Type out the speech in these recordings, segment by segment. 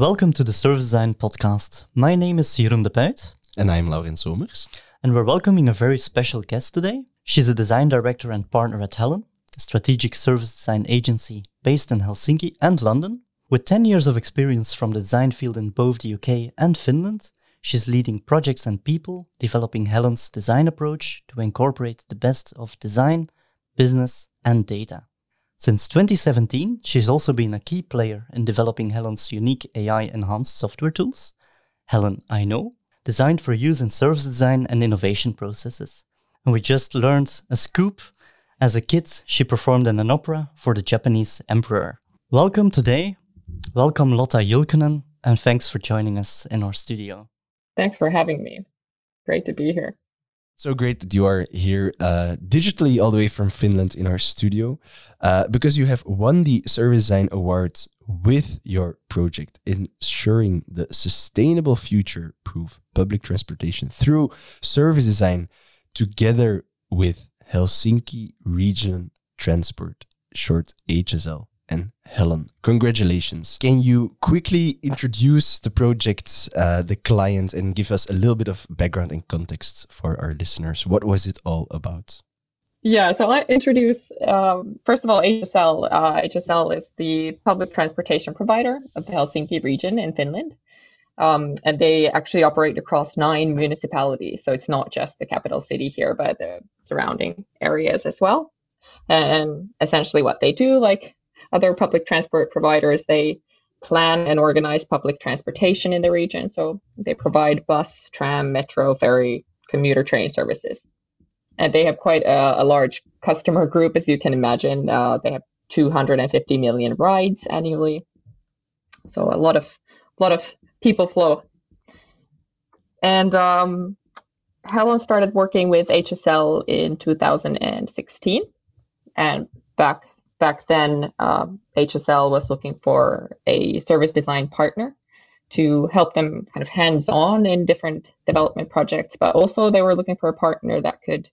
Welcome to the Service Design Podcast. My name is Jeroen de Puit. And I'm Lauren Somers. And we're welcoming a very special guest today. She's a design director and partner at Hellon, a strategic service design agency based in Helsinki and London. With 10 years of experience from the design field in both the UK and Finland, she's leading projects and people, developing Hellon's design approach to incorporate the best of design, business, and data. Since 2017, she's also been a key player in developing Hellon's unique AI enhanced software tools, Hellon I Know, designed for use in service design and innovation processes. And we just learned a scoop. As a kid, she performed in an opera for the Japanese emperor. Welcome today. Welcome, Lotta Julkunen, and thanks for joining us in our studio. Thanks for having me. Great to be here. So great that you are here uh, digitally all the way from Finland in our studio uh, because you have won the Service Design Award with your project ensuring the sustainable future proof public transportation through service design together with Helsinki Region Transport, short HSL and Hellon. Congratulations. Can you quickly introduce the project, uh, the client, and give us a little bit of background and context for our listeners? What was it all about? Yeah, so I introduce um, first of all HSL. Uh, HSL is the public transportation provider of the Helsinki region in Finland, um, and they actually operate across nine municipalities. So it's not just the capital city here, but the surrounding areas as well. And essentially, what they do, like other public transport providers, they plan and organize public transportation in the region. So they provide bus, tram, metro, ferry, commuter train services. And they have quite a, a large customer group, as you can imagine. Uh, they have 250 million rides annually. So a lot of a lot of people flow. And um, Hellon started working with HSL in 2016. And back back then, um, HSL was looking for a service design partner to help them kind of hands on in different development projects, but also they were looking for a partner that could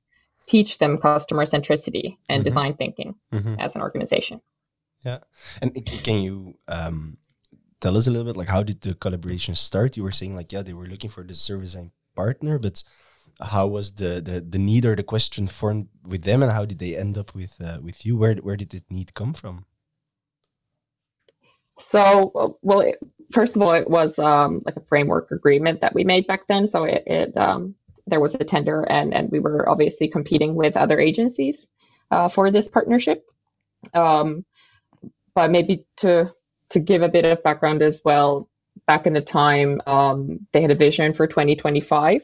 teach them customer centricity and mm-hmm. design thinking mm-hmm. as an organization. Yeah. And can you um, tell us a little bit like how did the collaboration start? You were saying like, yeah, they were looking for the service design partner, but how was the, the the need or the question formed with them, and how did they end up with uh, with you? Where where did the need come from? So, well, it, first of all, it was um, like a framework agreement that we made back then. So it, it um, there was a tender, and and we were obviously competing with other agencies uh, for this partnership. Um, but maybe to to give a bit of background as well, back in the time, um, they had a vision for 2025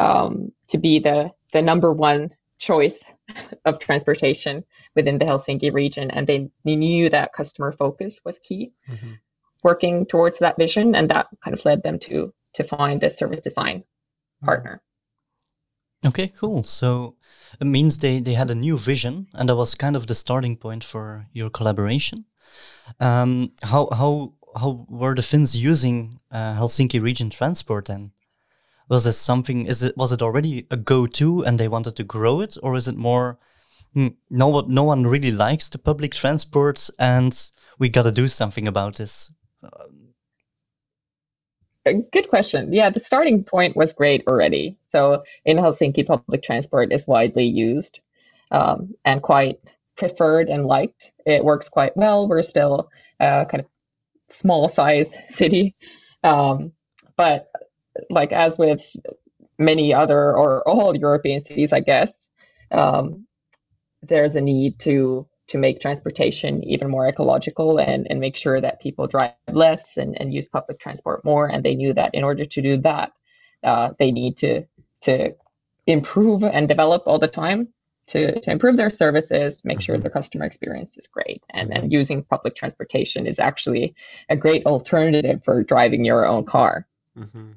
um, to be the the number one choice of transportation within the Helsinki region, and they, they knew that customer focus was key. Mm-hmm. Working towards that vision, and that kind of led them to to find this service design mm-hmm. partner. Okay, cool. So it means they, they had a new vision, and that was kind of the starting point for your collaboration. Um, how how how were the Finns using uh, Helsinki region transport then? Was this something is it was it already a go-to and they wanted to grow it? Or is it more mm, no no one really likes the public transport and we got to do something about this? Good question. Yeah the starting point was great already. So in helsinki public transport is widely used um, and quite preferred and liked. It works quite well. We're still a kind of small size city. Um, but like as with many other or all European cities, I guess, um, there's a need to to make transportation even more ecological and, and make sure that people drive less and, and use public transport more. And they knew that in order to do that, uh, they need to to improve and develop all the time to, to improve their services, make sure mm-hmm. the customer experience is great. And then using public transportation is actually a great alternative for driving your own car. Mm-hmm.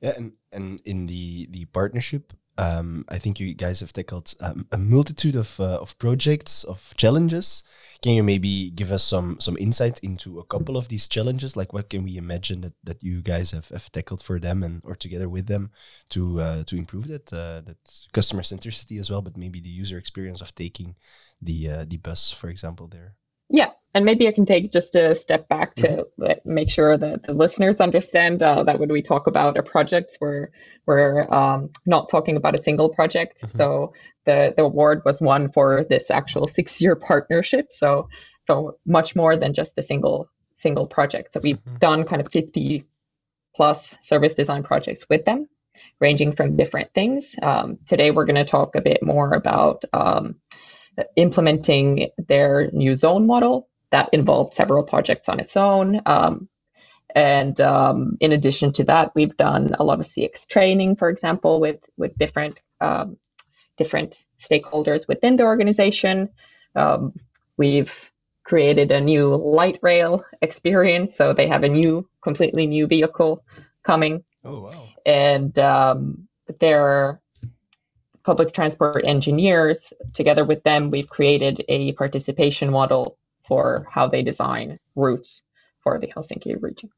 Yeah, and and in the the partnership, um, I think you guys have tackled um, a multitude of uh, of projects of challenges. Can you maybe give us some some insight into a couple of these challenges? Like, what can we imagine that, that you guys have, have tackled for them and or together with them to uh, to improve that uh, that customer centricity as well, but maybe the user experience of taking the uh, the bus, for example, there. Yeah, and maybe I can take just a step back to mm-hmm. make sure that the listeners understand uh, that when we talk about our projects, we're we're um, not talking about a single project. Mm-hmm. So the the award was won for this actual six year partnership. So so much more than just a single single project. So we've mm-hmm. done kind of 50 plus service design projects with them, ranging from different things. Um, today we're going to talk a bit more about um, implementing their new zone model that involved several projects on its own. Um, and um, in addition to that, we've done a lot of CX training, for example, with with different um, different stakeholders within the organization. Um, we've created a new light rail experience, so they have a new, completely new vehicle coming. Oh wow! And um, their public transport engineers, together with them, we've created a participation model for how they design routes for the Helsinki region.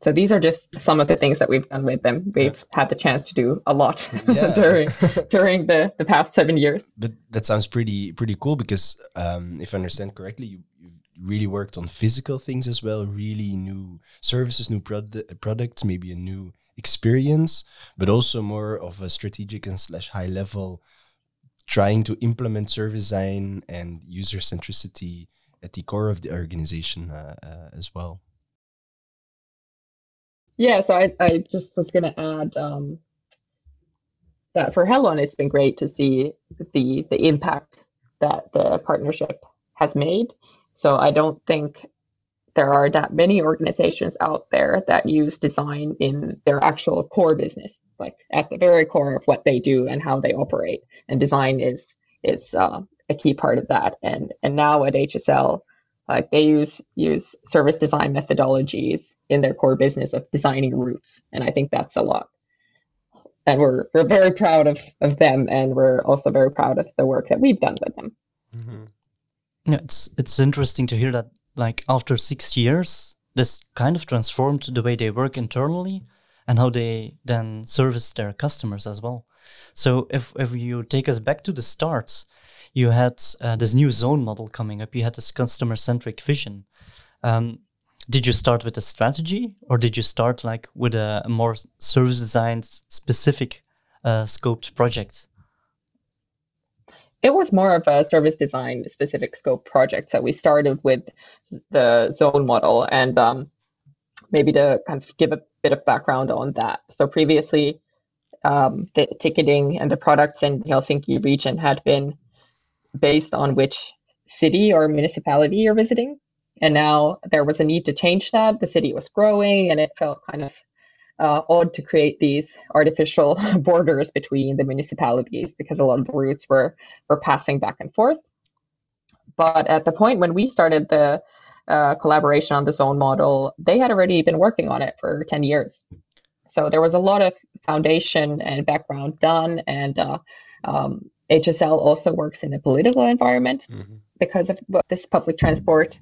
So these are just some of the things that we've done with them. We've yeah. had the chance to do a lot yeah. during during the, the past seven years. But that sounds pretty pretty cool because um, if I understand correctly, you, you really worked on physical things as well, really new services, new prod- products, maybe a new experience, but also more of a strategic and slash high level trying to implement service design and user centricity at the core of the organization uh, uh, as well. Yeah, so I, I just was going to add um, that for Hellon, it's been great to see the the impact that the partnership has made. So I don't think there are that many organizations out there that use design in their actual core business like at the very core of what they do and how they operate. And design is is uh, a key part of that. And and now at HSL, like they use use service design methodologies in their core business of designing routes, and I think that's a lot. And we're we're very proud of of them, and we're also very proud of the work that we've done with them. Mm-hmm. Yeah, it's it's interesting to hear that. Like after six years, this kind of transformed the way they work internally and how they then service their customers as well. So if if you take us back to the start, you had uh, this new zone model coming up. You had this customer centric vision. Um, did you start with a strategy, or did you start like with a, more service design specific uh, scoped project? It was more of a service design specific scope project. So we started with the zone model, and um, maybe to kind of give a bit of background on that. So previously, um, the ticketing and the products in the Helsinki region had been based on which city or municipality you're visiting. And now there was a need to change that. The city was growing and it felt kind of uh, odd to create these artificial borders between the municipalities because a lot of the routes were, were passing back and forth. But at the point when we started the uh, collaboration on the zone model, they had already been working on it for 10 years. So there was a lot of foundation and background done. And uh, um, HSL also works in a political environment mm-hmm. because of this public transport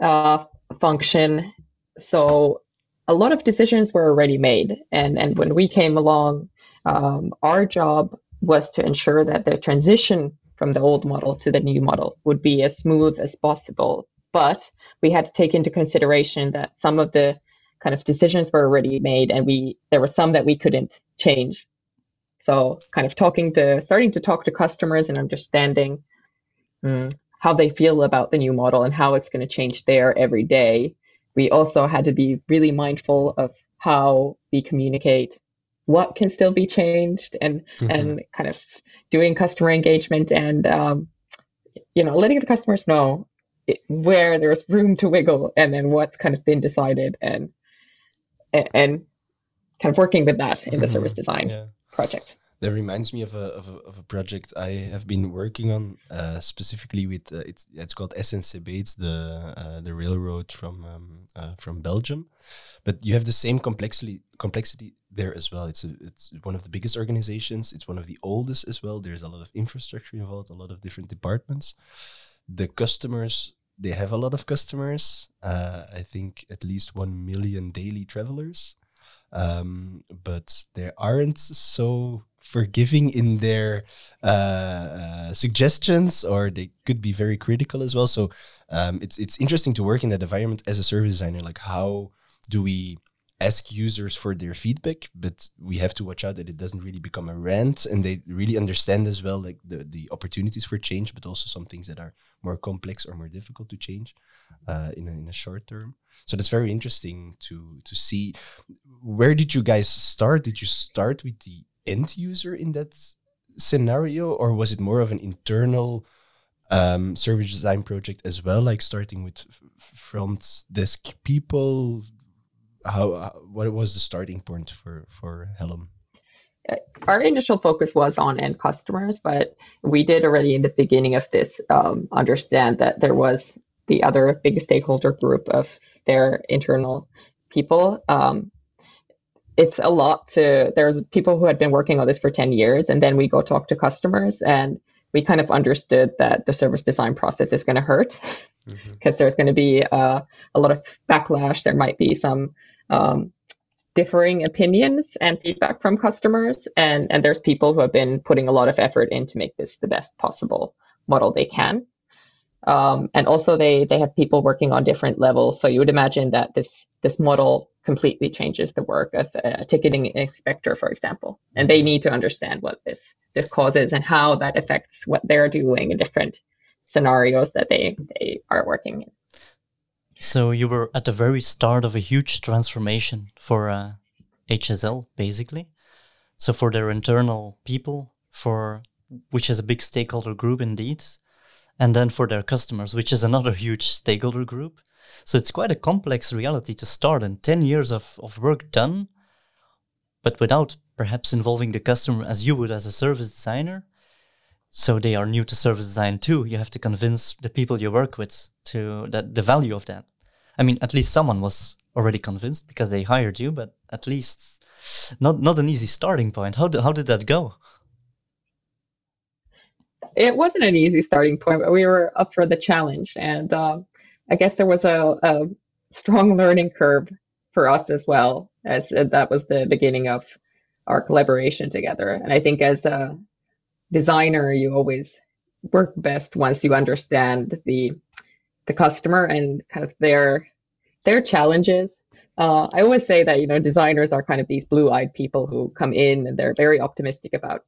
uh, function. So a lot of decisions were already made. And, and when we came along, um, our job was to ensure that the transition from the old model to the new model would be as smooth as possible but we had to take into consideration that some of the kind of decisions were already made and we there were some that we couldn't change. So kind of talking to starting to talk to customers and understanding mm, how they feel about the new model and how it's going to change their every day. We also had to be really mindful of how we communicate what can still be changed and mm-hmm. and kind of doing customer engagement and um, you know letting the customers know where there's room to wiggle and then what's kind of been decided and and, kind of working with that in the service mm-hmm. design yeah. project that reminds me of a, of a, of a project I have been working on uh, specifically with uh, it's it's called SNCB it's the uh, the railroad from um, uh, from Belgium but you have the same complexity complexity there as well it's a, it's one of the biggest organizations it's one of the oldest as well there's a lot of infrastructure involved a lot of different departments the customers they have a lot of customers. Uh, I think at least one million daily travelers. um, but there aren't so forgiving in their uh, uh, suggestions, or they could be very critical as well. So um, it's it's interesting to work in that environment as a service designer. Like, how do we ask users for their feedback, but we have to watch out that it doesn't really become a rant and they really understand as well like the, the opportunities for change, but also some things that are more complex or more difficult to change uh, in, a, in a short term. So that's very interesting to to see. Where did you guys start? Did you start with the end user in that scenario, or was it more of an internal um, service design project as well, like starting with front desk people, how what was the starting point for for Hellon? Uh, our initial focus was on end customers, but we did already in the beginning of this um, understand that there was the other big stakeholder group of their internal people. Um, it's a lot to there's people who had been working on this for 10 years and then we go talk to customers and we kind of understood that the service design process is going to hurt because mm-hmm. there's going to be uh, a lot of backlash there might be some um, differing opinions and feedback from customers. And, and there's people who have been putting a lot of effort in to make this the best possible model they can. Um, and also they, they have people working on different levels. So you would imagine that this, this model completely changes the work of a ticketing inspector, for example. And they need to understand what this, this causes and how that affects what they're doing in different scenarios that they, they are working in. So you were at the very start of a huge transformation for uh, HSL, basically. So for their internal people, for which is a big stakeholder group indeed, and then for their customers, which is another huge stakeholder group. So it's quite a complex reality to start, and ten years of, of work done, but without perhaps involving the customer as you would as a service designer. So they are new to service design too. You have to convince the people you work with to that the value of that. I mean, at least someone was already convinced because they hired you, but at least not not an easy starting point. How did how did that go? It wasn't an easy starting point, but we were up for the challenge, and um, I guess there was a, a, strong learning curve for us as well, as uh, that was the beginning of our collaboration together. And I think as a designer, you always work best once you understand the the customer and kind of their their challenges. Uh, I always say that you know designers are kind of these blue-eyed people who come in and they're very optimistic about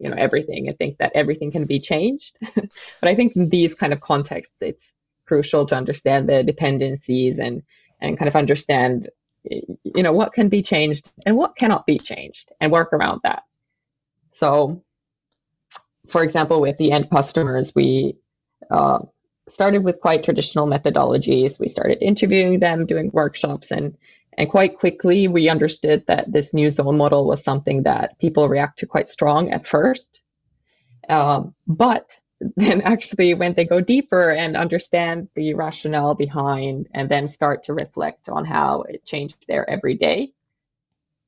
you know everything and think that everything can be changed. but I think in these kind of contexts, it's crucial to understand the dependencies and and kind of understand you know what can be changed and what cannot be changed and work around that. So, for example, with the end customers, we uh, started with quite traditional methodologies. We started interviewing them, doing workshops, and and quite quickly we understood that this new zone model was something that people react to quite strong at first. Um, but then actually when they go deeper and understand the rationale behind and then start to reflect on how it changed their everyday,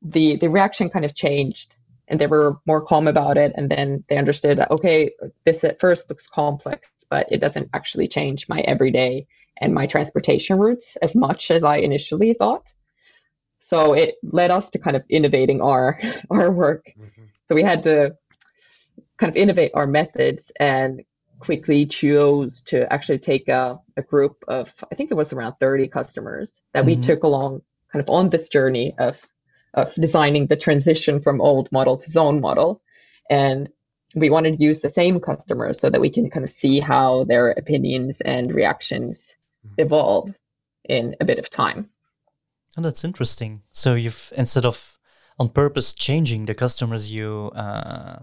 the the reaction kind of changed and they were more calm about it and then they understood that okay this at first looks complex but it doesn't actually change my everyday and my transportation routes as much as I initially thought. So it led us to kind of innovating our our work. Mm-hmm. So we had to kind of innovate our methods and quickly chose to actually take a, a group of I think it was around 30 customers that mm-hmm. we took along kind of on this journey of of designing the transition from old model to zone model. And we wanted to use the same customers so that we can kind of see how their opinions and reactions mm-hmm. evolve in a bit of time. Oh, that's interesting. So you've instead of on purpose changing the customers you uh,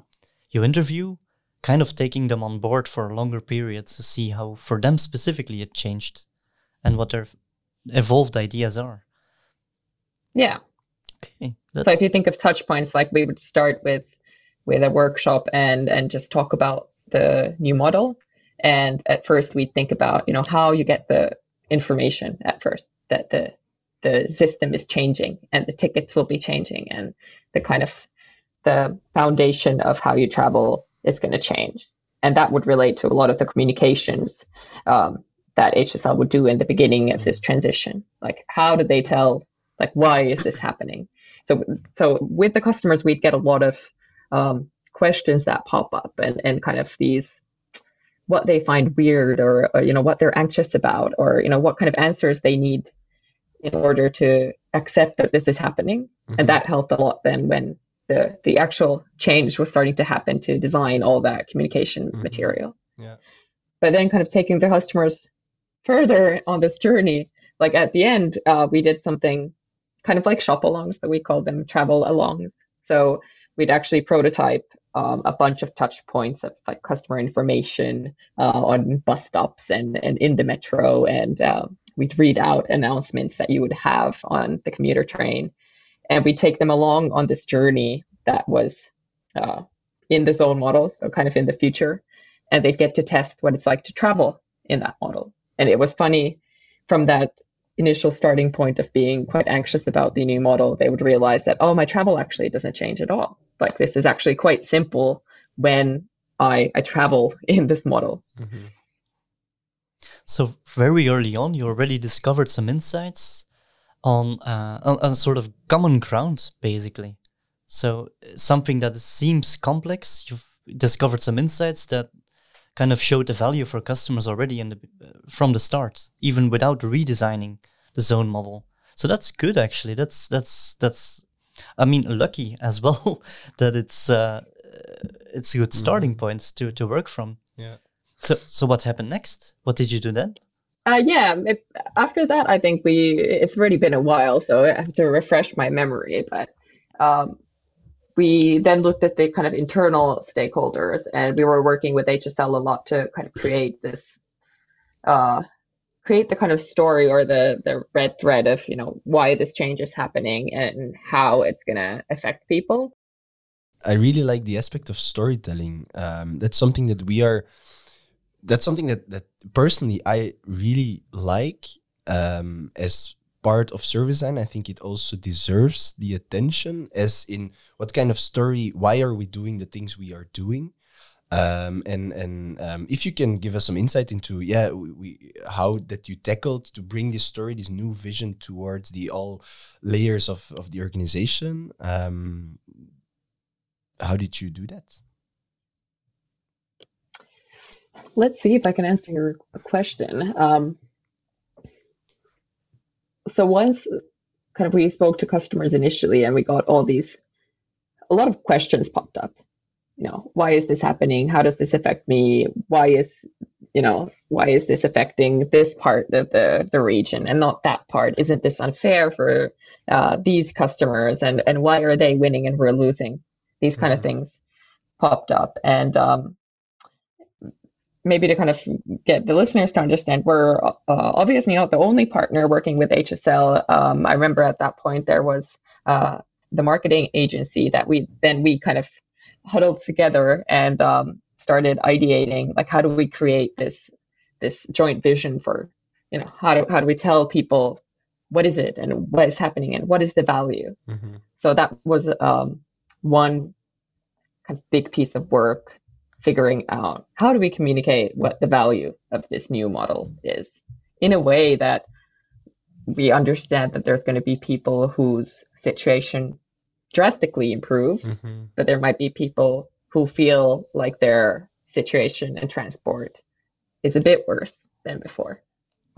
you interview, kind of taking them on board for a longer period to see how for them specifically it changed and what their evolved ideas are. Yeah. Okay. So if you think of touch points, like we would start with with a workshop and and just talk about the new model. And at first we'd think about, you know, how you get the information at first that the the system is changing and the tickets will be changing and the kind of the foundation of how you travel is going to change. And that would relate to a lot of the communications um, that HSL would do in the beginning of this transition. Like, how did they tell, like, why is this happening? So so with the customers, we'd get a lot of um, questions that pop up and and kind of these what they find weird or, or you know what they're anxious about or you know what kind of answers they need in order to accept that this is happening mm-hmm. and that helped a lot then when the the actual change was starting to happen to design all that communication mm-hmm. material yeah but then kind of taking the customers further on this journey like at the end uh, we did something kind of like shop alongs but we called them travel alongs so we'd actually prototype um, a bunch of touch points of like customer information uh, on bus stops and, and in the metro and uh, we'd read out announcements that you would have on the commuter train and we take them along on this journey that was uh, in the zone model so kind of in the future and they'd get to test what it's like to travel in that model and it was funny from that initial starting point of being quite anxious about the new model they would realize that oh my travel actually doesn't change at all like this is actually quite simple when I, I travel in this model. Mm-hmm. So very early on, you already discovered some insights on, uh, on, on sort of common ground, basically. So something that seems complex, you've discovered some insights that kind of showed the value for customers already in the, uh, from the start, even without redesigning the zone model. So that's good, actually. That's that's that's I mean, lucky as well that it's uh, it's a good mm-hmm. starting mm. point to to work from. Yeah. So so what happened next? What did you do then? Uh, yeah, it, after that, I think we it's already been a while, so I have to refresh my memory. But um, we then looked at the kind of internal stakeholders, and we were working with HSL a lot to kind of create this uh, create the kind of story or the the red thread of you know why this change is happening and how it's going to affect people i really like the aspect of storytelling um, that's something that we are that's something that that personally i really like um, as part of service design. I think it also deserves the attention as in what kind of story why are we doing the things we are doing? Um, and and um, if you can give us some insight into yeah we, we, how that you tackled to bring this story this new vision towards the all layers of, of the organization um, how did you do that let's see if i can answer your question um, so once kind of we spoke to customers initially and we got all these a lot of questions popped up you know, why is this happening? How does this affect me? Why is, you know, why is this affecting this part of the, the region and not that part? Isn't this unfair for uh, these customers? And, and why are they winning and we're losing? These kind mm-hmm. of things popped up. And um, maybe to kind of get the listeners to understand, we're uh, obviously not the only partner working with HSL. Um, I remember at that point there was uh, the marketing agency that we then we kind of huddled together and um, started ideating like how do we create this this joint vision for you know how do how do we tell people what is it and what is happening and what is the value mm-hmm. so that was um, one kind of big piece of work figuring out how do we communicate what the value of this new model is in a way that we understand that there's going to be people whose situation drastically improves, mm-hmm. but there might be people who feel like their situation and transport is a bit worse than before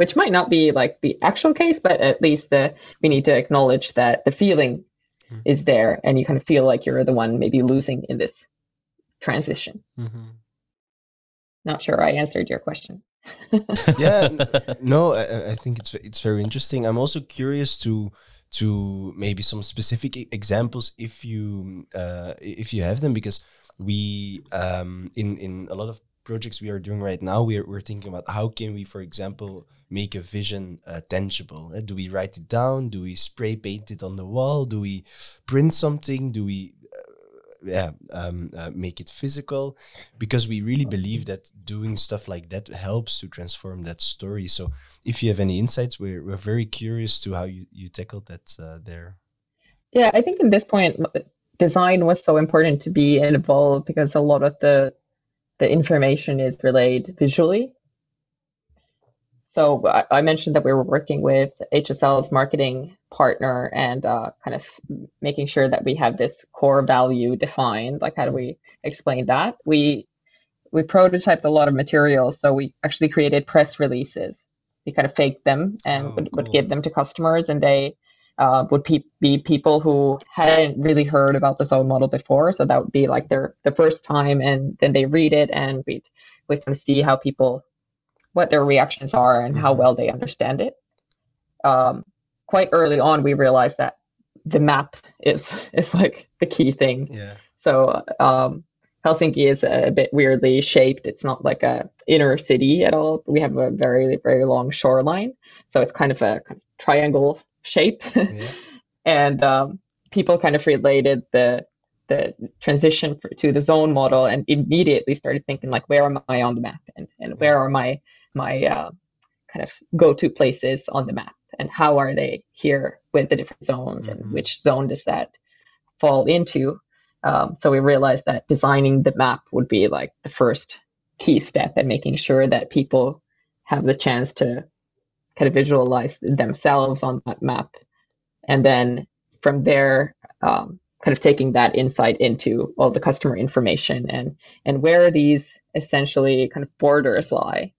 which might not be like the actual case but at least the we need to acknowledge that the feeling mm-hmm. is there and you kind of feel like you're the one maybe losing in this transition. Mm-hmm. not sure i answered your question. Yeah no I, I think it's it's very interesting. I'm also curious to to maybe some specific examples if you uh, if you have them because we um, in in a lot of projects we are doing right now we're, we're thinking about how can we for example make a vision uh, tangible? Uh, do we write it down? Do we spray paint it on the wall? Do we print something? Do we yeah um, uh, make it physical because we really believe that doing stuff like that helps to transform that story. So if you have any insights we're, we're very curious to how you, you tackled that uh, there. Yeah i think at this point design was so important to be involved because a lot of the the information is relayed visually so I, I, mentioned that we were working with HSL's marketing partner and uh, kind of making sure that we have this core value defined. Like, how do we explain that? We we prototyped a lot of materials, so we actually created press releases. We kind of faked them and oh, would, cool. would give them to customers, and they uh, would pe- be people who hadn't really heard about the zone model before. So that would be like their the first time, and then they read it, and we'd we'd kind of see how people what their reactions are and how mm-hmm. well they understand it. Um, quite early on, we realized that the map is is like the key thing. Yeah. So um, Helsinki is a bit weirdly shaped. It's not like a inner city at all. We have a very very long shoreline, so it's kind of a kind of triangle shape. Yeah. and um, people kind of related the the transition for, to the zone model and immediately started thinking like, where am I on the map? And and where are my my uh, kind of go-to places on the map? And how are they here with the different zones? Mm-hmm. and which zone does that fall into? Um, so we realized that designing the map would be like the first key step and making sure that people have the chance to kind of visualize themselves on that map. And then from there um, kind of taking that insight into all the customer information and and where these essentially kind of borders lie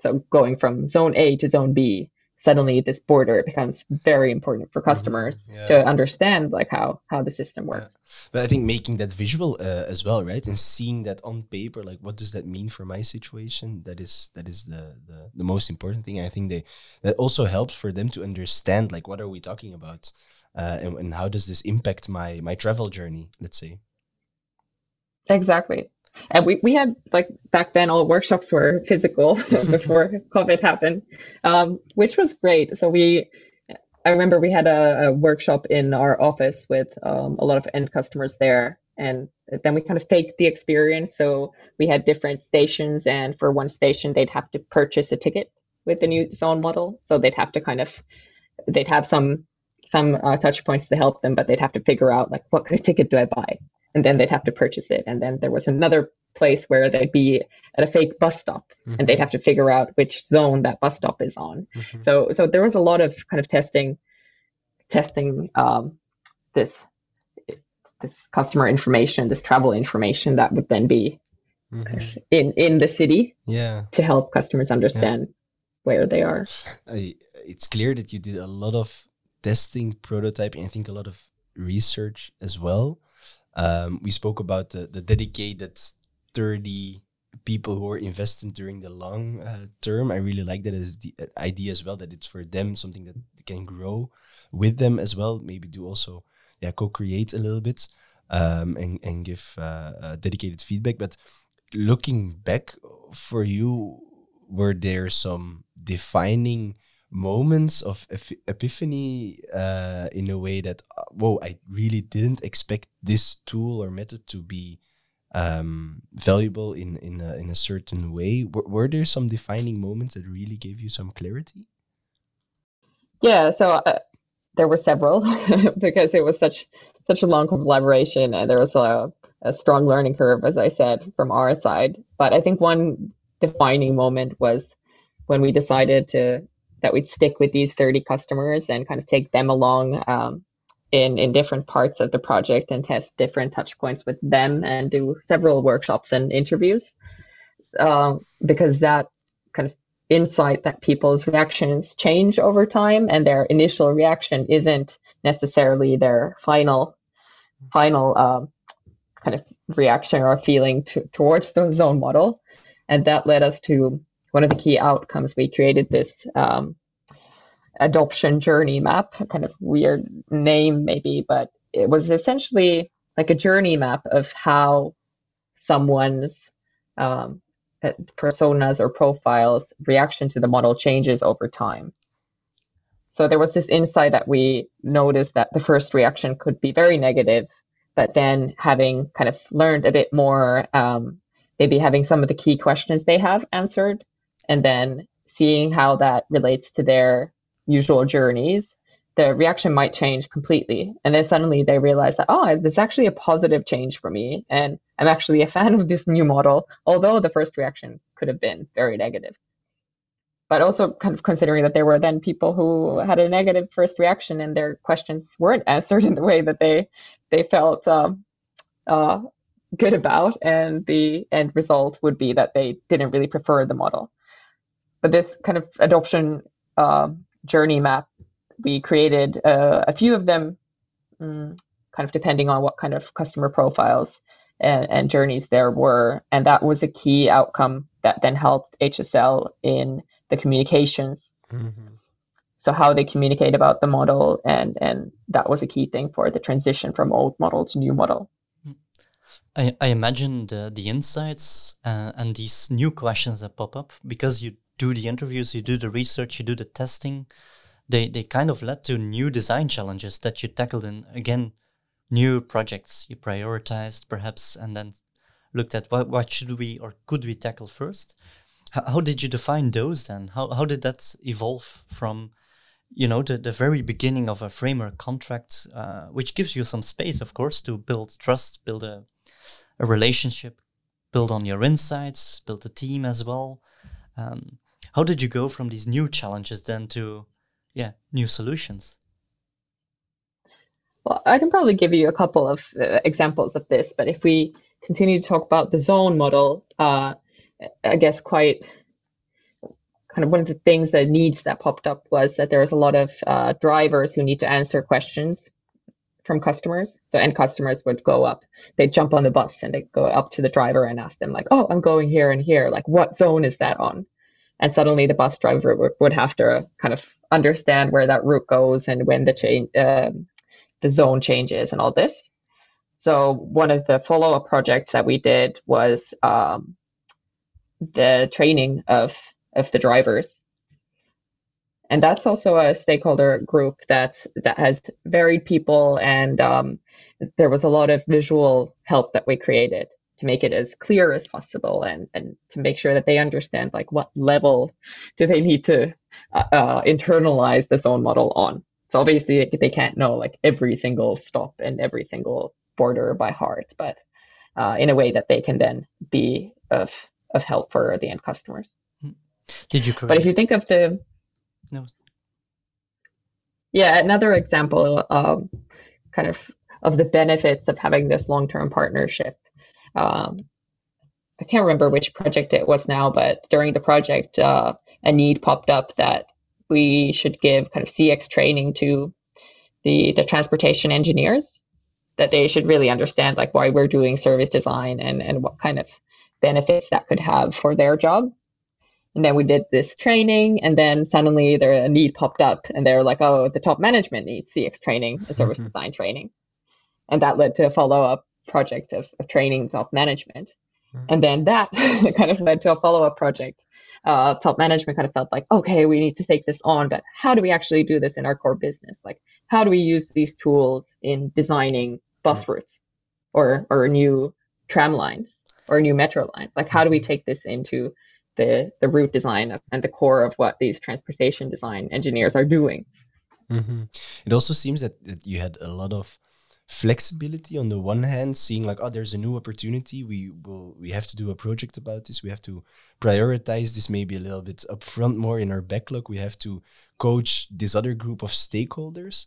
so going from zone A to zone B, suddenly this border becomes very important for mm-hmm. customers mm-hmm. yeah. to understand like how how the system works. Yeah. But I think making that visual uh, as well, right, and seeing that on paper, like what does that mean for my situation? That is that is the the, the most important thing. I think they that also helps for them to understand like what are we talking about, uh, and, and how does this impact my my travel journey? Let's say. Exactly and we, we had like back then all workshops were physical before covid happened um, which was great so we i remember we had a, a workshop in our office with um, a lot of end customers there and then we kind of faked the experience so we had different stations and for one station they'd have to purchase a ticket with the new zone model so they'd have to kind of they'd have some some uh, touch points to help them but they'd have to figure out like what kind of ticket do i buy and then they'd have to purchase it. And then there was another place where they'd be at a fake bus stop mm-hmm. and they'd have to figure out which zone that bus stop is on. Mm-hmm. So so there was a lot of kind of testing testing um, this this customer information, this travel information that would then be mm-hmm. in in the city yeah to help customers understand yeah. where they are. I, it's clear that you did a lot of testing, prototyping, I think a lot of research as well. Um, we spoke about the, the dedicated 30 people who are investing during the long uh, term. I really like that as the uh, idea as well that it's for them something that can grow with them as well. Maybe do also yeah co-create a little bit um, and and give uh, uh, dedicated feedback. But looking back for you, were there some defining moments of epiphany uh, in a way that uh, whoa i really didn't expect this tool or method to be um, valuable in in a, in a certain way. W were there some defining moments that really gave you some clarity? Yeah so uh, there were several because it was such such a long collaboration and there was a, a strong learning curve as i said from our side. But i think one defining moment was when we decided to that we'd stick with these 30 customers and kind of take them along um, in in different parts of the project and test different touch points with them and do several workshops and interviews. Um, because that kind of insight that people's reactions change over time and their initial reaction isn't necessarily their final final um, kind of reaction or feeling to, towards the zone model. And that led us to one of the key outcomes, we created this um, adoption journey map, kind of weird name maybe, but it was essentially like a journey map of how someone's um, personas or profiles reaction to the model changes over time. So there was this insight that we noticed that the first reaction could be very negative, but then having kind of learned a bit more, um, maybe having some of the key questions they have answered, and then seeing how that relates to their usual journeys, the reaction might change completely. And then suddenly they realize that, oh, this is actually a positive change for me. And I'm actually a fan of this new model, although the first reaction could have been very negative. but also kind of considering that there were then people who had a negative first reaction and their questions weren't answered in the way that they they felt um, uh, good about, and the end result would be that they didn't really prefer the model. But this kind of adoption uh, journey map, we created uh, a few of them, um, kind of depending on what kind of customer profiles and, and journeys there were, and that was a key outcome that then helped HSL in the communications. Mm-hmm. So how they communicate about the model, and and that was a key thing for the transition from old model to new model. I, I imagine the the insights uh, and these new questions that pop up because you do the interviews, you do the research, you do the testing. They they kind of led to new design challenges that you tackled in again new projects you prioritized perhaps and then looked at what, what should we or could we tackle first how did you define those then? How, how did that evolve from, you know, the, the very beginning of a framework contract, uh, which gives you some space, of course, to build trust, build a, a relationship, build on your insights, build a team as well. Um, how did you go from these new challenges then to, yeah, new solutions? Well, I can probably give you a couple of uh, examples of this, but if we continue to talk about the zone model, uh, I guess quite kind of one of the things that needs that popped up was that there was a lot of uh, drivers who need to answer questions from customers. So end customers would go up, they'd jump on the bus and they'd go up to the driver and ask them like, "Oh, I'm going here and here. Like, what zone is that on?" And suddenly the bus driver w- would have to kind of understand where that route goes and when the change, uh, the zone changes and all this. So one of the follow-up projects that we did was um, the training of of the drivers and that's also a stakeholder group that's that has varied people and um, there was a lot of visual help that we created to make it as clear as possible and and to make sure that they understand like what level do they need to uh, uh, internalize the zone model on so obviously they can't know like every single stop and every single border by heart but uh, in a way that they can then be of of help for the end customers. Hmm. Did you? But if you think of the no. Yeah, another example of kind of of the benefits of having this long-term partnership. Um, I can't remember which project it was now, but during the project, uh, a need popped up that we should give kind of CX training to the the transportation engineers that they should really understand like why we're doing service design and and what kind of benefits that could have for their job. And then we did this training, and then suddenly there a need popped up, and they're like, "Oh, the top management needs CX training, a service mm-hmm. design training," and that led to a follow-up project of, of training top management. Mm-hmm. And then that kind of led to a follow-up project. Uh, top management kind of felt like, okay, we need to take this on, but how do we actually do this in our core business? Like, how do we use these tools in designing bus mm-hmm. routes or or new tram lines? or new metro lines like how do we mm-hmm. take this into the the route design and the core of what these transportation design engineers are doing mm-hmm. it also seems that, that you had a lot of flexibility on the one hand seeing like oh there's a new opportunity. We will we have to do a project about this. We have to prioritize this maybe a little bit upfront more in our backlog. We have to coach this other group of stakeholders.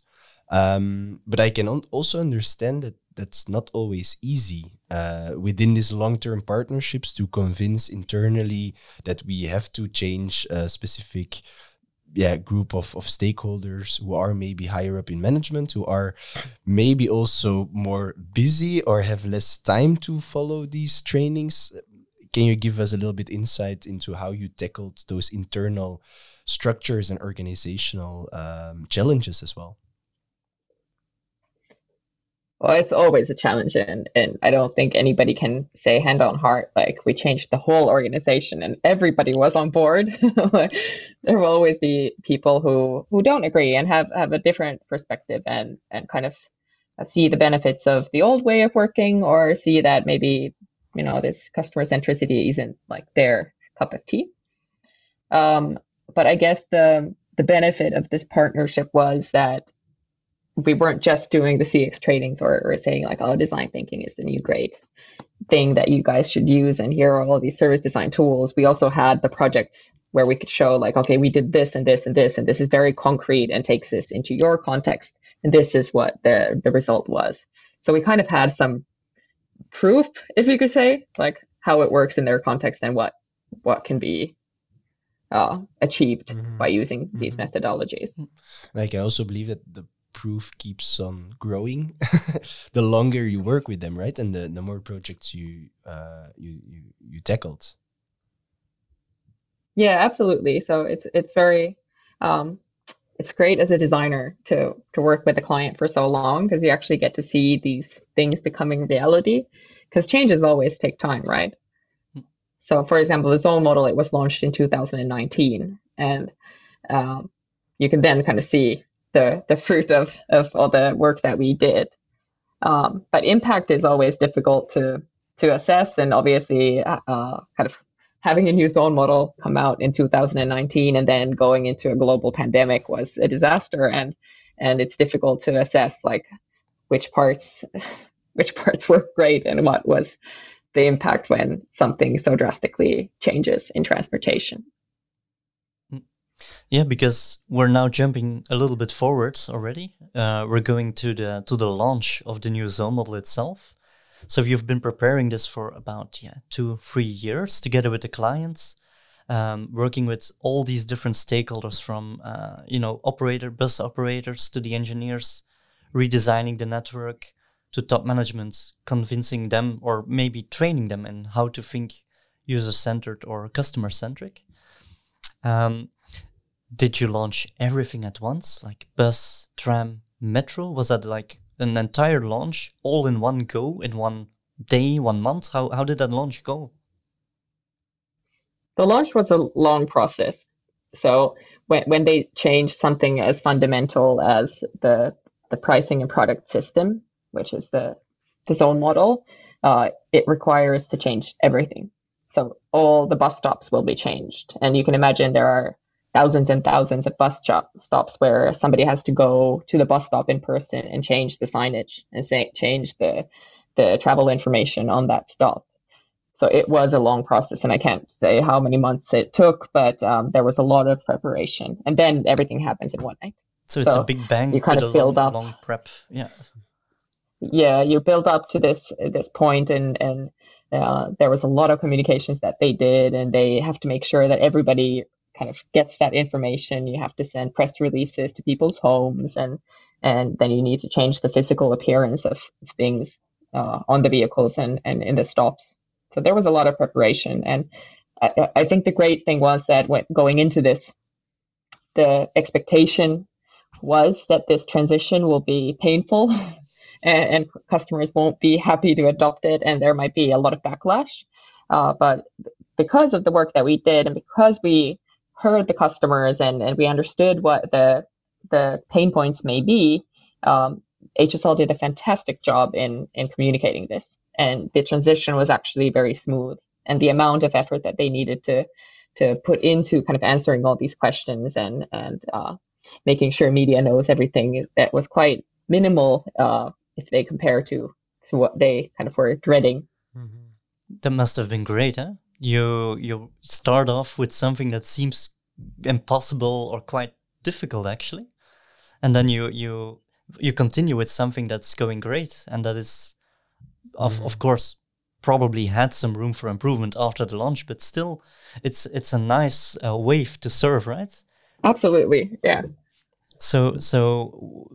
Um, but i can also understand that that's not always easy uh, within these long-term partnerships to convince internally that we have to change a specific yeah group of, of stakeholders who are maybe higher up in management who are maybe also more busy or have less time to follow these trainings. Can you give us a little bit insight into how you tackled those internal structures and organizational um, challenges as well well, it's always a challenge, and, and I don't think anybody can say hand on heart like we changed the whole organization and everybody was on board. there will always be people who who don't agree and have have a different perspective and and kind of see the benefits of the old way of working or see that maybe you know this customer centricity isn't like their cup of tea. Um, but I guess the the benefit of this partnership was that we weren't just doing the CX trainings or, or saying like, oh, design thinking is the new great thing that you guys should use. And here are all these service design tools. We also had the projects where we could show like, okay, we did this and this and this, and this is very concrete and takes this into your context, and this is what the the result was. So we kind of had some proof, if you could say, like how it works in their context and what what can be uh, achieved mm-hmm. by using mm-hmm. these methodologies. And I can also believe that the proof keeps on growing the longer you work with them, right? And the, the more projects you uh, you, you you tackled. Yeah, absolutely. So it's it's very um, it's great as a designer to to work with a client for so long because you actually get to see these things becoming reality. Because changes always take time, right? So, for example, the zone model it was launched in 2019, and um, you can then kind of see the the fruit of of all the work that we did. Um, but impact is always difficult to to assess, and obviously, uh, kind of having a new zone model come out in 2019 and then going into a global pandemic was a disaster, and and it's difficult to assess like which parts which parts were great and what was the impact when something so drastically changes in transportation. Yeah, because we're now jumping a little bit forwards already. Uh, we're going to the to the launch of the new zone model itself. So you've been preparing this for about yeah two three years together with the clients, um, working with all these different stakeholders from uh, you know operator bus operators to the engineers, redesigning the network to top management, convincing them or maybe training them in how to think user centered or customer centric. Um, did you launch everything at once, like bus, tram, metro? Was that like an entire launch all in one go, in one day, one month? How, how did that launch go? The launch was a long process. So when, when they changed something as fundamental as the, the pricing and product system, which is the, the zone model, uh, it requires to change everything. So all the bus stops will be changed. And you can imagine there are thousands and thousands of bus stop, stops where somebody has to go to the bus stop in person and change the signage and say, change the the travel information on that stop. So it was a long process, and I can't say how many months it took, but um, there was a lot of preparation, and then everything happens in one night. So it's so a big bang. You kind of build long, up long prep. Yeah. Yeah, you build up to this this point, and and uh, there was a lot of communications that they did, and they have to make sure that everybody kind of gets that information. You have to send press releases to people's homes, and and then you need to change the physical appearance of, things uh, on the vehicles and and in the stops. So there was a lot of preparation, and I, I think the great thing was that when going into this, the expectation was that this transition will be painful. and, and customers won't be happy to adopt it, and there might be a lot of backlash. Uh, but because of the work that we did, and because we heard the customers and, and we understood what the the pain points may be, um, HSL did a fantastic job in in communicating this, and the transition was actually very smooth. And the amount of effort that they needed to to put into kind of answering all these questions and and uh, making sure media knows everything that was quite minimal uh, if they compare to to what they kind of were dreading. Mm-hmm. That must have been great, huh? You you start off with something that seems impossible or quite difficult actually. And then you you you continue with something that's going great and that is of mm-hmm. of course probably had some room for improvement after the launch but still it's it's a nice uh, wave to serve right? Absolutely yeah. So so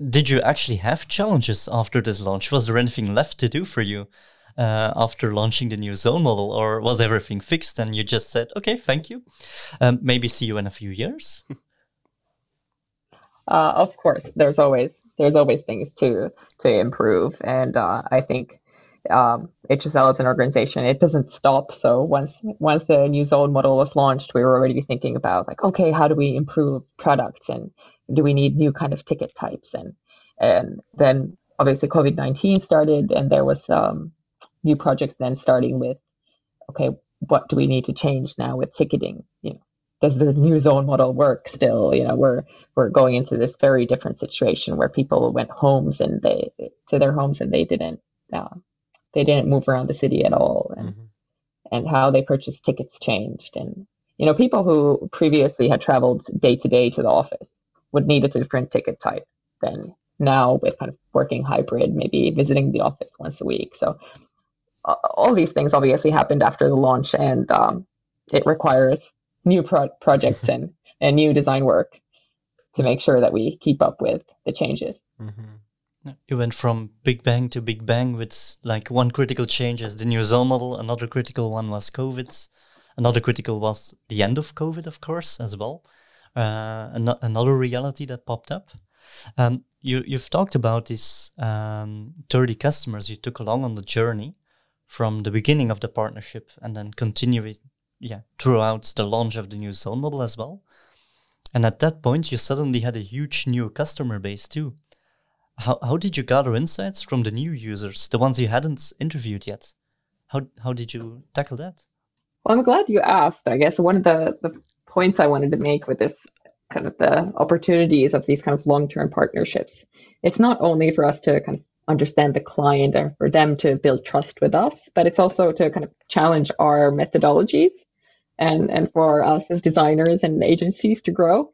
did you actually have challenges after this launch? Was there anything left to do for you uh, after launching the new zone model, or was everything fixed and you just said, okay, thank you, um, maybe see you in a few years? uh, of course, there's always there's always things to to improve, and uh, I think um, HSL as an organization, it doesn't stop. So once once the new zone model was launched, we were already thinking about like, okay, how do we improve products, and do we need new kind of ticket types, and and then obviously COVID nineteen started, and there was um, new projects then starting with, okay, what do we need to change now with ticketing? You know, does the new zone model work still? You know, we're we're going into this very different situation where people went homes and they to their homes and they didn't uh, they didn't move around the city at all, and mm-hmm. and how they purchased tickets changed, and you know, people who previously had traveled day to day to the office would need a different ticket type than now with kind of working hybrid, maybe visiting the office once a week. So all these things obviously happened after the launch, and um, it requires new pro- projects and, and new design work to make sure that we keep up with the changes. Mm-hmm. You went from big bang to big bang with like one critical change as the new zone model, another critical one was COVID, another critical was the end of COVID, of course, as well. Uh, an- another reality that popped up. Um, you you've talked about these um, 30 customers you took along on the journey from the beginning of the partnership and then continue it yeah throughout the launch of the new zone model as well. And at that point you suddenly had a huge new customer base too. How, how did you gather insights from the new users the ones you hadn't interviewed yet? How, how did you tackle that? Well i'm glad you asked. I guess one of the, the points i wanted to make with this kind of the opportunities of these kind of long-term partnerships. It's not only for us to kind of understand the client or for them to build trust with us, but it's also to kind of challenge our methodologies and, and for us as designers and agencies to grow.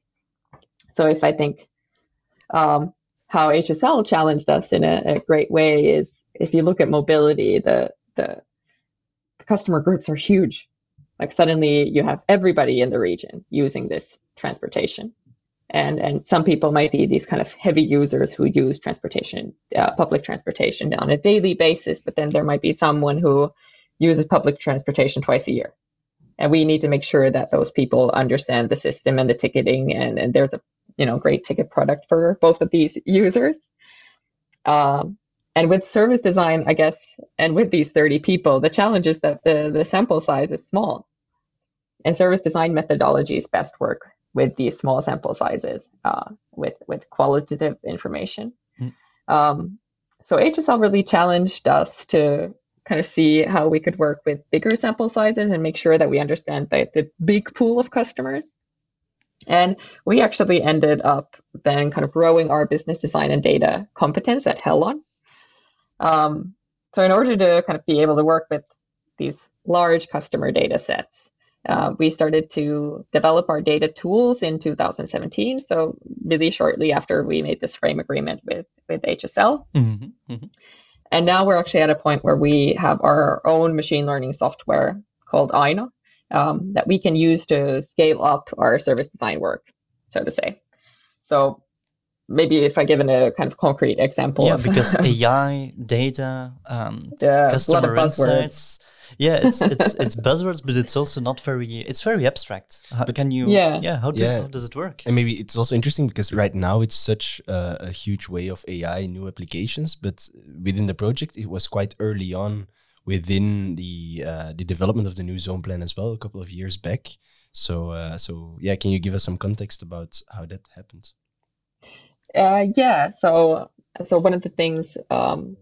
So if I think um, how HSL challenged us in a, a, great way is if you look at mobility, the the customer groups are huge. Like suddenly you have everybody in the region using this transportation. And, and some people might be these kind of heavy users who use transportation, uh, public transportation on a daily basis, but then there might be someone who uses public transportation twice a year. And we need to make sure that those people understand the system and the ticketing, and, and there's a you know great ticket product for both of these users. Um, and with service design, I guess, and with these 30 people, the challenge is that the, the sample size is small. And service design methodologies best work with these small sample sizes uh, with with qualitative information. Mm. Um, so HSL really challenged us to kind of see how we could work with bigger sample sizes and make sure that we understand the, the big pool of customers. And we actually ended up then kind of growing our business design and data competence at Hellon. Um, so in order to kind of be able to work with these large customer data sets, uh, we started to develop our data tools in 2017. So really shortly after we made this frame agreement with with HSL. Mm-hmm, mm-hmm. And now we're actually at a point where we have our own machine learning software called Aina um, that we can use to scale up our service design work, so to say. So maybe if I give an, a kind of concrete example. Yeah, of, because AI, data, um, yeah, customer insights yeah, it's it's it's buzzwords, but it's also not very. It's very abstract. How, can you? Yeah. Yeah. How does yeah. how does it work? And maybe it's also interesting because right now it's such a, a huge way of AI, new applications, but within the project it was quite early on within the uh, the development of the new zone plan as well, a couple of years back. So uh, so yeah, can you give us some context about how that happened? Uh, yeah. So so one of the things um,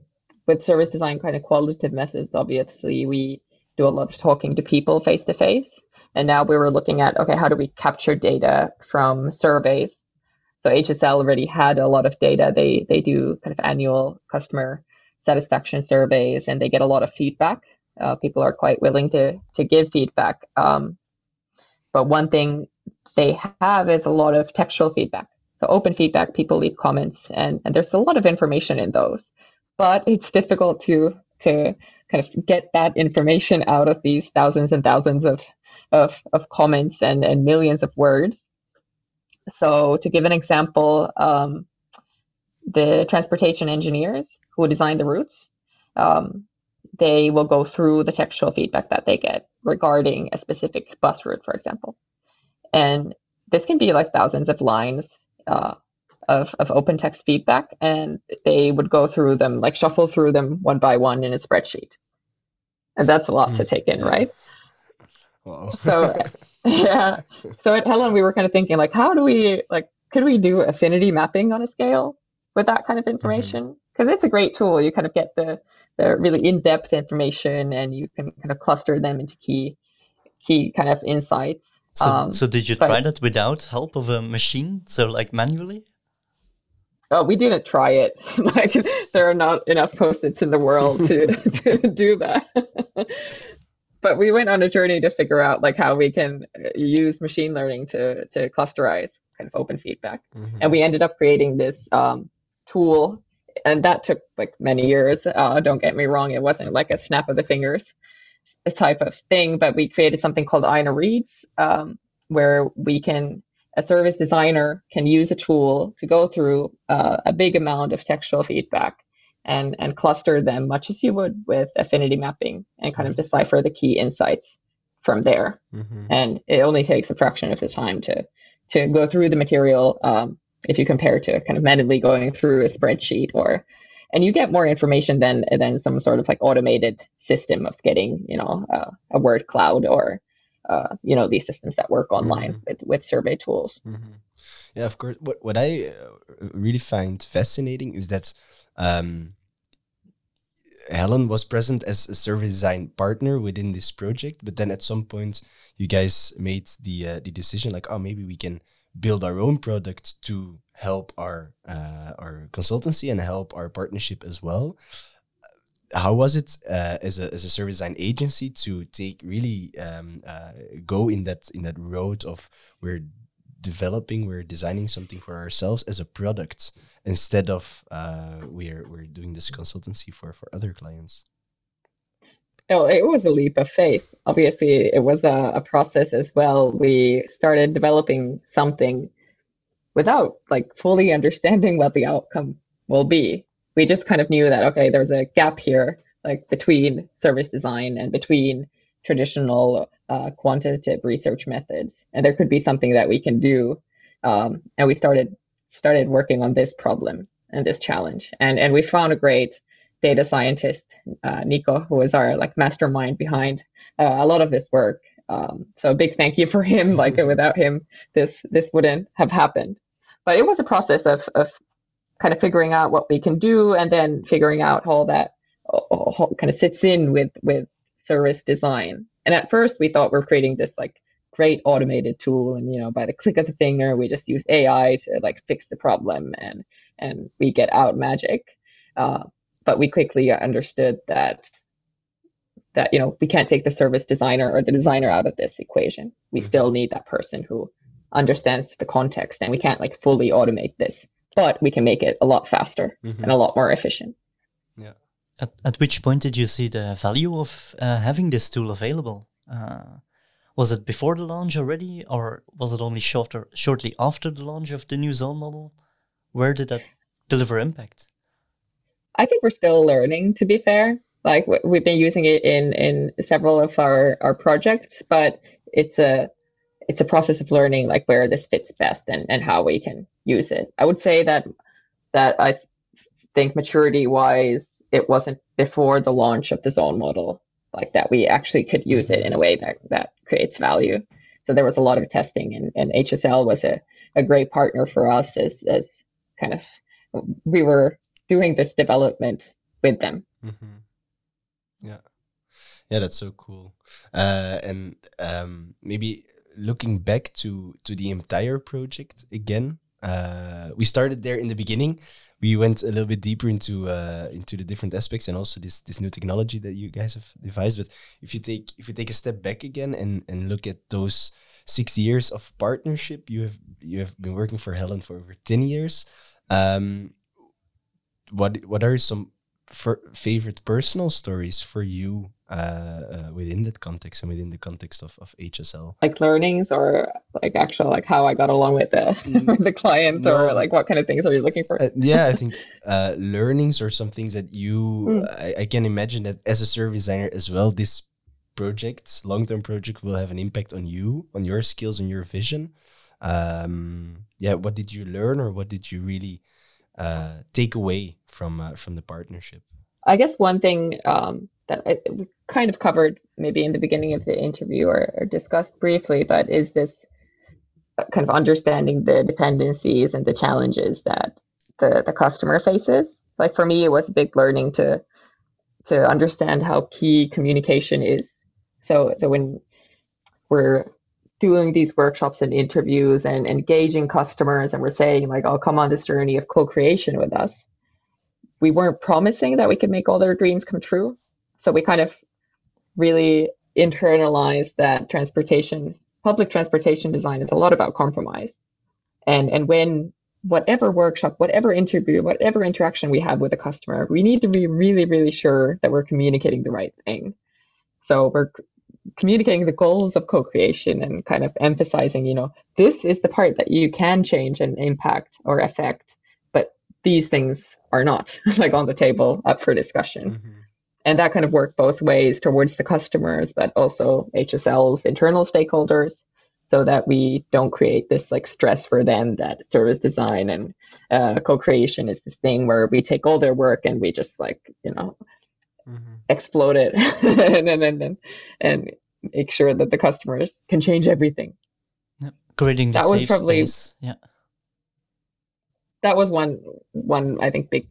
with service design kind of qualitative methods, obviously we do a lot of talking to people face to face. And now we were looking at, okay, how do we capture data from surveys? So HSL already had a lot of data. They they do kind of annual customer satisfaction surveys, and they get a lot of feedback. Uh, people are quite willing to to give feedback. Um, but one thing they have is a lot of textual feedback. So open feedback, people leave comments, and, and there's a lot of information in those but it's difficult to to kind of get that information out of these thousands and thousands of of, of comments and, and millions of words. So to give an example, um, the transportation engineers who design the routes, um, they will go through the textual feedback that they get regarding a specific bus route, for example. And this can be like thousands of lines uh, of, of open text feedback and they would go through them, like shuffle through them one by one in a spreadsheet. And that's a lot mm, to take in, yeah. right? Wow. so yeah. So at Hellon we were kind of thinking like how do we like could we do affinity mapping on a scale with that kind of mm-hmm. information? Because mm-hmm. it's a great tool. You kind of get the the really in-depth information and you can kind of cluster them into key key kind of insights. So, um, so did you try that without help of a machine? So like manually? Oh, we didn't try it. like there are not enough post-its in the world to, to do that. but we went on a journey to figure out like how we can uh, use machine learning to to clusterize kind of open feedback, mm-hmm. and we ended up creating this um, tool, and that took like many years. Uh, don't get me wrong; it wasn't like a snap of the fingers type of thing, but we created something called Aina Reads, um, where we can a service designer can use a tool to go through uh, a big amount of textual feedback and, and cluster them much as you would with affinity mapping and kind of mm-hmm. decipher the key insights from there. Mm-hmm. And it only takes a fraction of the time to to go through the material um, if you compare to kind of manually going through a spreadsheet or and you get more information than than some sort of like automated system of getting you know uh, a word cloud or uh, you know these systems that work online mm-hmm. with with survey tools. Mm-hmm. Yeah, of course. What what I uh, really find fascinating is that um, Hellon was present as a survey design partner within this project, but then at some point you guys made the uh, the decision like, oh, maybe we can build our own product to help our uh, our consultancy and help our partnership as well how was it uh, as a as a service design agency to take really um, uh, go in that in that road of we're developing we're designing something for ourselves as a product instead of uh, we're we're doing this consultancy for for other clients Oh, it was a leap of faith. Obviously, it was a, a process as well. We started developing something without like fully understanding what the outcome will be we just kind of knew that okay, there's a gap here, like between service design and between traditional uh, quantitative research methods, and there could be something that we can do. Um, and we started started working on this problem and this challenge, and and we found a great data scientist, uh, Nico, who was our like mastermind behind uh, a lot of this work. Um, so a big thank you for him. Like without him, this this wouldn't have happened. But it was a process of of kind of figuring out what we can do and then figuring out how that how kind of sits in with with service design. And at first we thought we're creating this like great automated tool and you know by the click of the finger we just use AI to like fix the problem and and we get out magic. Uh, but we quickly understood that that you know we can't take the service designer or the designer out of this equation. We mm-hmm. still need that person who understands the context and we can't like fully automate this but we can make it a lot faster mm-hmm. and a lot more efficient. Yeah. At, at which point did you see the value of uh, having this tool available? Uh, was it before the launch already, or was it only shorter, shortly after the launch of the new zone model? Where did that deliver impact? I think we're still learning. To be fair, like we've been using it in in several of our our projects, but it's a it's a process of learning like where this fits best and, and how we can use it. I would say that that I think maturity wise, it wasn't before the launch of the zone model like that we actually could use it in a way that, that creates value. So there was a lot of testing and, and HSL was a, a great partner for us as, as kind of we were doing this development with them. Mm-hmm. Yeah. Yeah, that's so cool. Uh, and um, maybe looking back to to the entire project again, uh, we started there in the beginning. We went a little bit deeper into uh, into the different aspects and also this this new technology that you guys have devised. But if you take if you take a step back again and and look at those six years of partnership, you have you have been working for Hellon for over ten years. Um, what what are some favorite personal stories for you uh, uh, within that context and within the context of, of HSL? Like learnings or like actual like how I got along with the mm. the client no. or like what kind of things are you looking for? Uh, yeah, I think uh, learnings or some things that you mm. I, I can imagine that as a service designer as well, this project, long term project, will have an impact on you, on your skills, on your vision. Um, yeah, what did you learn or what did you really uh, take away from uh, from the partnership? I guess one thing um, that I, we kind of covered maybe in the beginning of the interview or, or discussed briefly, but is this uh, kind of understanding the dependencies and the challenges that the, the customer faces. Like for me, it was a big learning to to understand how key communication is. So so when we're doing these workshops and interviews and engaging customers and we're saying like, oh, come on this journey of co-creation with us. We weren't promising that we could make all their dreams come true. So we kind of really internalized that transportation, public transportation design is a lot about compromise. And, and when whatever workshop, whatever interview, whatever interaction we have with a customer, we need to be really, really sure that we're communicating the right thing. So we're communicating the goals of co-creation and kind of emphasizing, you know, this is the part that you can change and impact or affect, but these things are not like on the table up for discussion. Mm-hmm. And that kind of worked both ways towards the customers, but also HSL's internal stakeholders so that we don't create this like stress for them that service design and uh, co-creation is this thing where we take all their work and we just like you know mm-hmm. explode it and, and, and and make sure that the customers can change everything yep. creating that was probably space. yeah that was one one i think big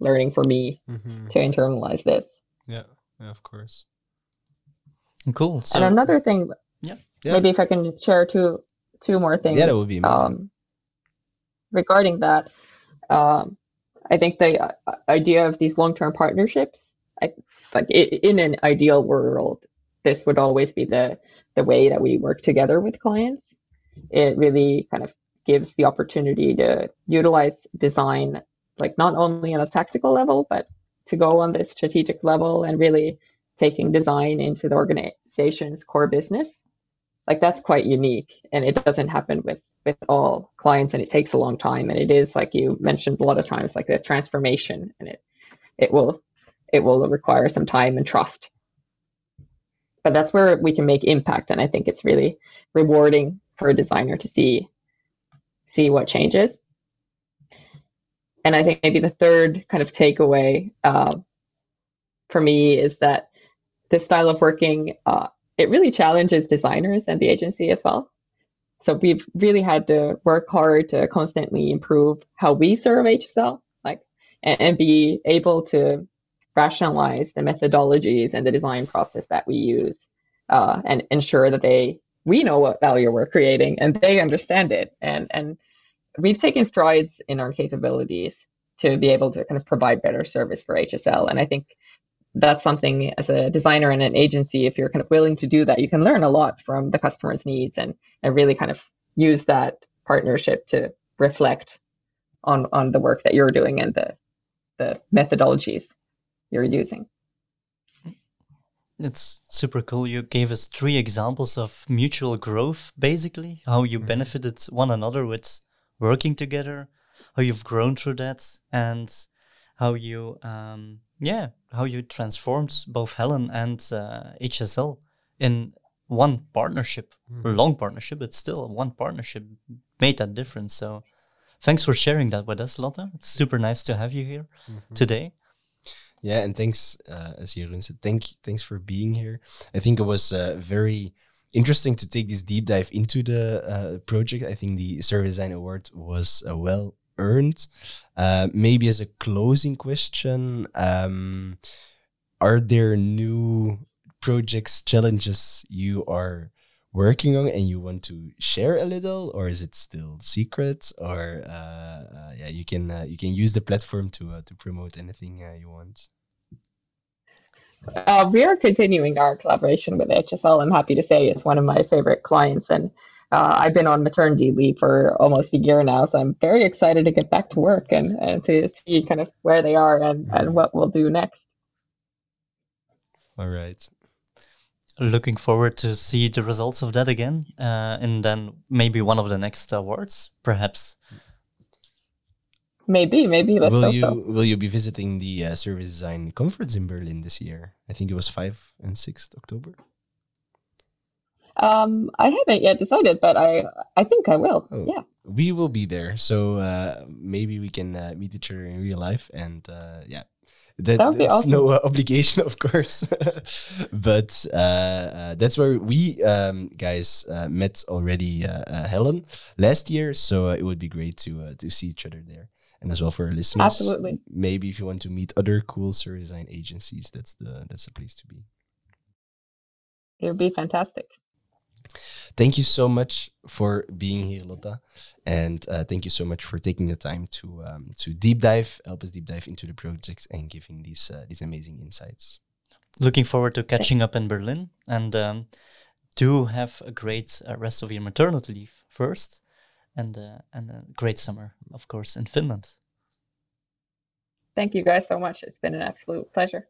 learning for me mm-hmm. to internalize this yeah yeah of course cool so, and another thing yeah yeah. Maybe if I can share two two more things. Yeah, that would be amazing. Um, regarding that, um, I think the uh, idea of these long term partnerships, Like in an ideal world, this would always be the the way that we work together with clients. It really kind of gives the opportunity to utilize design, like not only on a tactical level, but to go on this strategic level and really taking design into the organization's core business like that's quite unique and it doesn't happen with with all clients and it takes a long time and it is like you mentioned a lot of times like a transformation and it it will it will require some time and trust but that's where we can make impact and i think it's really rewarding for a designer to see see what changes and i think maybe the third kind of takeaway uh, for me is that this style of working uh, it really challenges designers and the agency as well. So we've really had to work hard to constantly improve how we serve HSL, like, and, and be able to rationalize the methodologies and the design process that we use, uh, and ensure that they we know what value we're creating and they understand it. And and we've taken strides in our capabilities to be able to kind of provide better service for HSL. And I think that's something as a designer and an agency, if you're kind of willing to do that, you can learn a lot from the customer's needs and, and really kind of use that partnership to reflect on, on the work that you're doing and the, the methodologies you're using. It's super cool. You gave us three examples of mutual growth, basically, how you mm-hmm. benefited one another with working together, how you've grown through that, and how you um, yeah, how you transformed both Hellon and uh, HSL in one partnership, mm-hmm. long partnership, but still one partnership made that difference. So thanks for sharing that with us, Lotta. It's super nice to have you here mm-hmm. today. Yeah, and thanks, uh, as Jeroen said, thank thanks for being here. I think it was uh, very interesting to take this deep dive into the uh, project. I think the Service Design Award was uh, well earned. Uh, maybe as a closing question, um, are there new projects, challenges you are working on and you want to share a little, or is it still secret? Or uh, uh, yeah, you can uh, you can use the platform to uh, to promote anything uh, you want. Uh, we are continuing our collaboration with HSL. I'm happy to say it's one of my favorite clients, and uh, I've been on maternity leave for almost a year now, so I'm very excited to get back to work and, and to see kind of where they are and, and what we'll do next. All right. Looking forward to see the results of that again, uh, and then maybe one of the next awards, perhaps. Maybe, maybe. Let's will you so. will you be visiting the uh, service design conference in Berlin this year? I think it was five and sixth October. Um, I haven't yet decided, but I I think I will. Oh, yeah, we will be there, so uh, maybe we can uh, meet each other in real life, and uh, yeah. That, that that's awesome. no uh, obligation, of course, but uh, uh, that's where we um, guys met already, Hellon, last year. So it would be great to to see each other there and as well for our listeners. Absolutely. Maybe if you want to meet other cool service design agencies, that's the that's the place to be. It would be fantastic. Thank you so much for being here, Lotta, and uh, thank you so much for taking the time to um, to deep dive, help us deep dive into the project and giving these uh, these amazing insights. looking forward to catching up in Berlin and um, do have a great uh, rest of your maternity leave first and uh, and a great summer, of course, in Finland. Thank you guys so much. It's been an absolute pleasure.